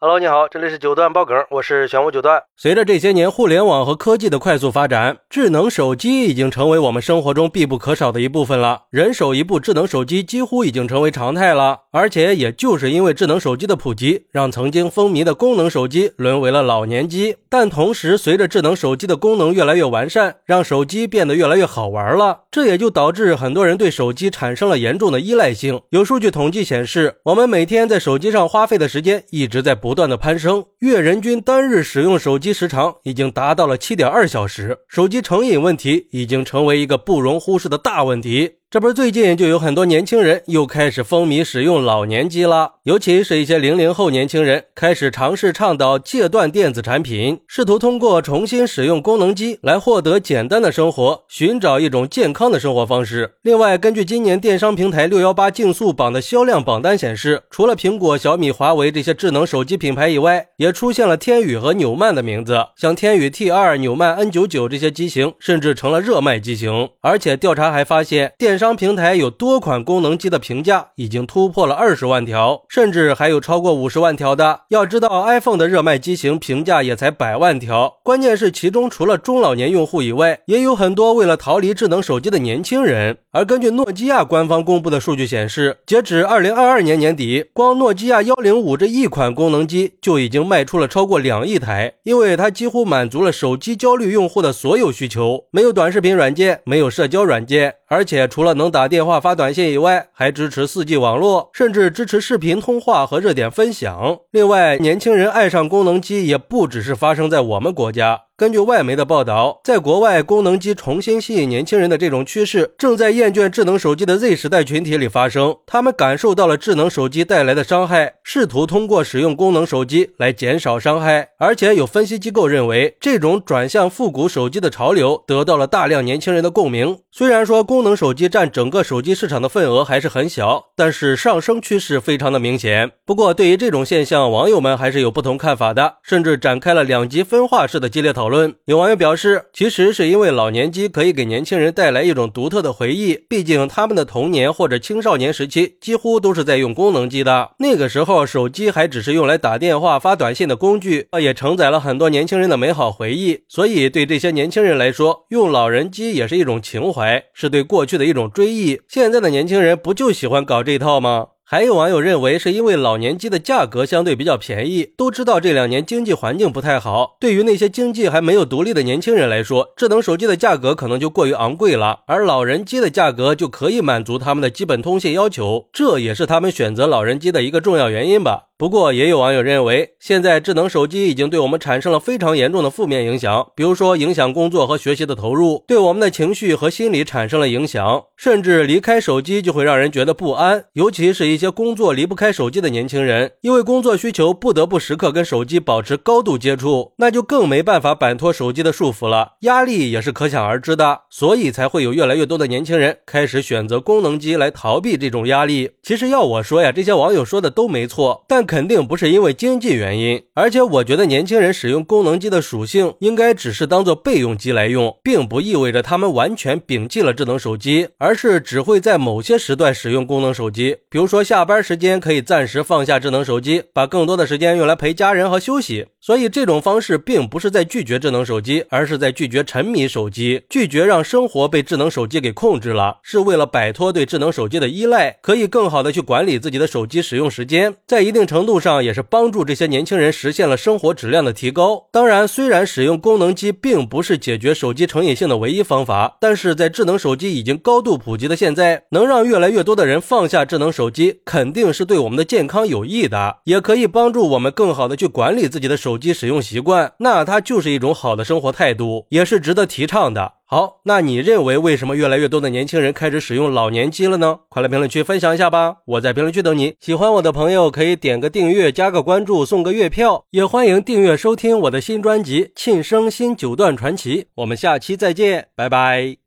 Hello，你好，这里是九段爆梗，我是玄武九段。随着这些年互联网和科技的快速发展，智能手机已经成为我们生活中必不可少的一部分了。人手一部智能手机几乎已经成为常态了。而且，也就是因为智能手机的普及，让曾经风靡的功能手机沦为了老年机。但同时，随着智能手机的功能越来越完善，让手机变得越来越好玩了。这也就导致很多人对手机产生了严重的依赖性。有数据统计显示，我们每天在手机上花费的时间一直在不断的攀升，月人均单日使用手机时长已经达到了七点二小时，手机成瘾问题已经成为一个不容忽视的大问题。这不是最近就有很多年轻人又开始风靡使用老年机了，尤其是一些零零后年轻人开始尝试倡导戒断电子产品，试图通过重新使用功能机来获得简单的生活，寻找一种健康的生活方式。另外，根据今年电商平台六幺八竞速榜的销量榜单显示，除了苹果、小米、华为这些智能手机品牌以外，也出现了天宇和纽曼的名字，像天宇 T 二、纽曼 N 九九这些机型甚至成了热卖机型。而且调查还发现，电商平台有多款功能机的评价已经突破了二十万条，甚至还有超过五十万条的。要知道，iPhone 的热卖机型评价也才百万条。关键是其中除了中老年用户以外，也有很多为了逃离智能手机的年轻人。而根据诺基亚官方公布的数据显示，截止二零二二年年底，光诺基亚幺零五这一款功能机就已经卖出了超过两亿台，因为它几乎满足了手机焦虑用户的所有需求，没有短视频软件，没有社交软件。而且除了能打电话、发短信以外，还支持 4G 网络，甚至支持视频通话和热点分享。另外，年轻人爱上功能机也不只是发生在我们国家。根据外媒的报道，在国外，功能机重新吸引年轻人的这种趋势，正在厌倦智能手机的 Z 时代群体里发生。他们感受到了智能手机带来的伤害，试图通过使用功能手机来减少伤害。而且，有分析机构认为，这种转向复古手机的潮流得到了大量年轻人的共鸣。虽然说功能手机占整个手机市场的份额还是很小，但是上升趋势非常的明显。不过，对于这种现象，网友们还是有不同看法的，甚至展开了两极分化式的激烈讨论。讨论有网友表示，其实是因为老年机可以给年轻人带来一种独特的回忆，毕竟他们的童年或者青少年时期几乎都是在用功能机的，那个时候手机还只是用来打电话、发短信的工具，也承载了很多年轻人的美好回忆。所以，对这些年轻人来说，用老人机也是一种情怀。是对过去的一种追忆。现在的年轻人不就喜欢搞这套吗？还有网友认为，是因为老年机的价格相对比较便宜。都知道这两年经济环境不太好，对于那些经济还没有独立的年轻人来说，智能手机的价格可能就过于昂贵了，而老人机的价格就可以满足他们的基本通信要求，这也是他们选择老人机的一个重要原因吧。不过，也有网友认为，现在智能手机已经对我们产生了非常严重的负面影响，比如说影响工作和学习的投入，对我们的情绪和心理产生了影响，甚至离开手机就会让人觉得不安。尤其是一一些工作离不开手机的年轻人，因为工作需求不得不时刻跟手机保持高度接触，那就更没办法摆脱手机的束缚了，压力也是可想而知的。所以才会有越来越多的年轻人开始选择功能机来逃避这种压力。其实要我说呀，这些网友说的都没错，但。肯定不是因为经济原因，而且我觉得年轻人使用功能机的属性应该只是当做备用机来用，并不意味着他们完全摒弃了智能手机，而是只会在某些时段使用功能手机，比如说下班时间可以暂时放下智能手机，把更多的时间用来陪家人和休息。所以这种方式并不是在拒绝智能手机，而是在拒绝沉迷手机，拒绝让生活被智能手机给控制了，是为了摆脱对智能手机的依赖，可以更好的去管理自己的手机使用时间，在一定程。度上也是帮助这些年轻人实现了生活质量的提高。当然，虽然使用功能机并不是解决手机成瘾性的唯一方法，但是在智能手机已经高度普及的现在，能让越来越多的人放下智能手机肯定是对我们的健康有益的，也可以帮助我们更好的去管理自己的手机使用习惯。那它就是一种好的生活态度，也是值得提倡的。好，那你认为为什么越来越多的年轻人开始使用老年机了呢？快来评论区分享一下吧！我在评论区等你。喜欢我的朋友可以点个订阅、加个关注、送个月票，也欢迎订阅收听我的新专辑《庆生新九段传奇》。我们下期再见，拜拜。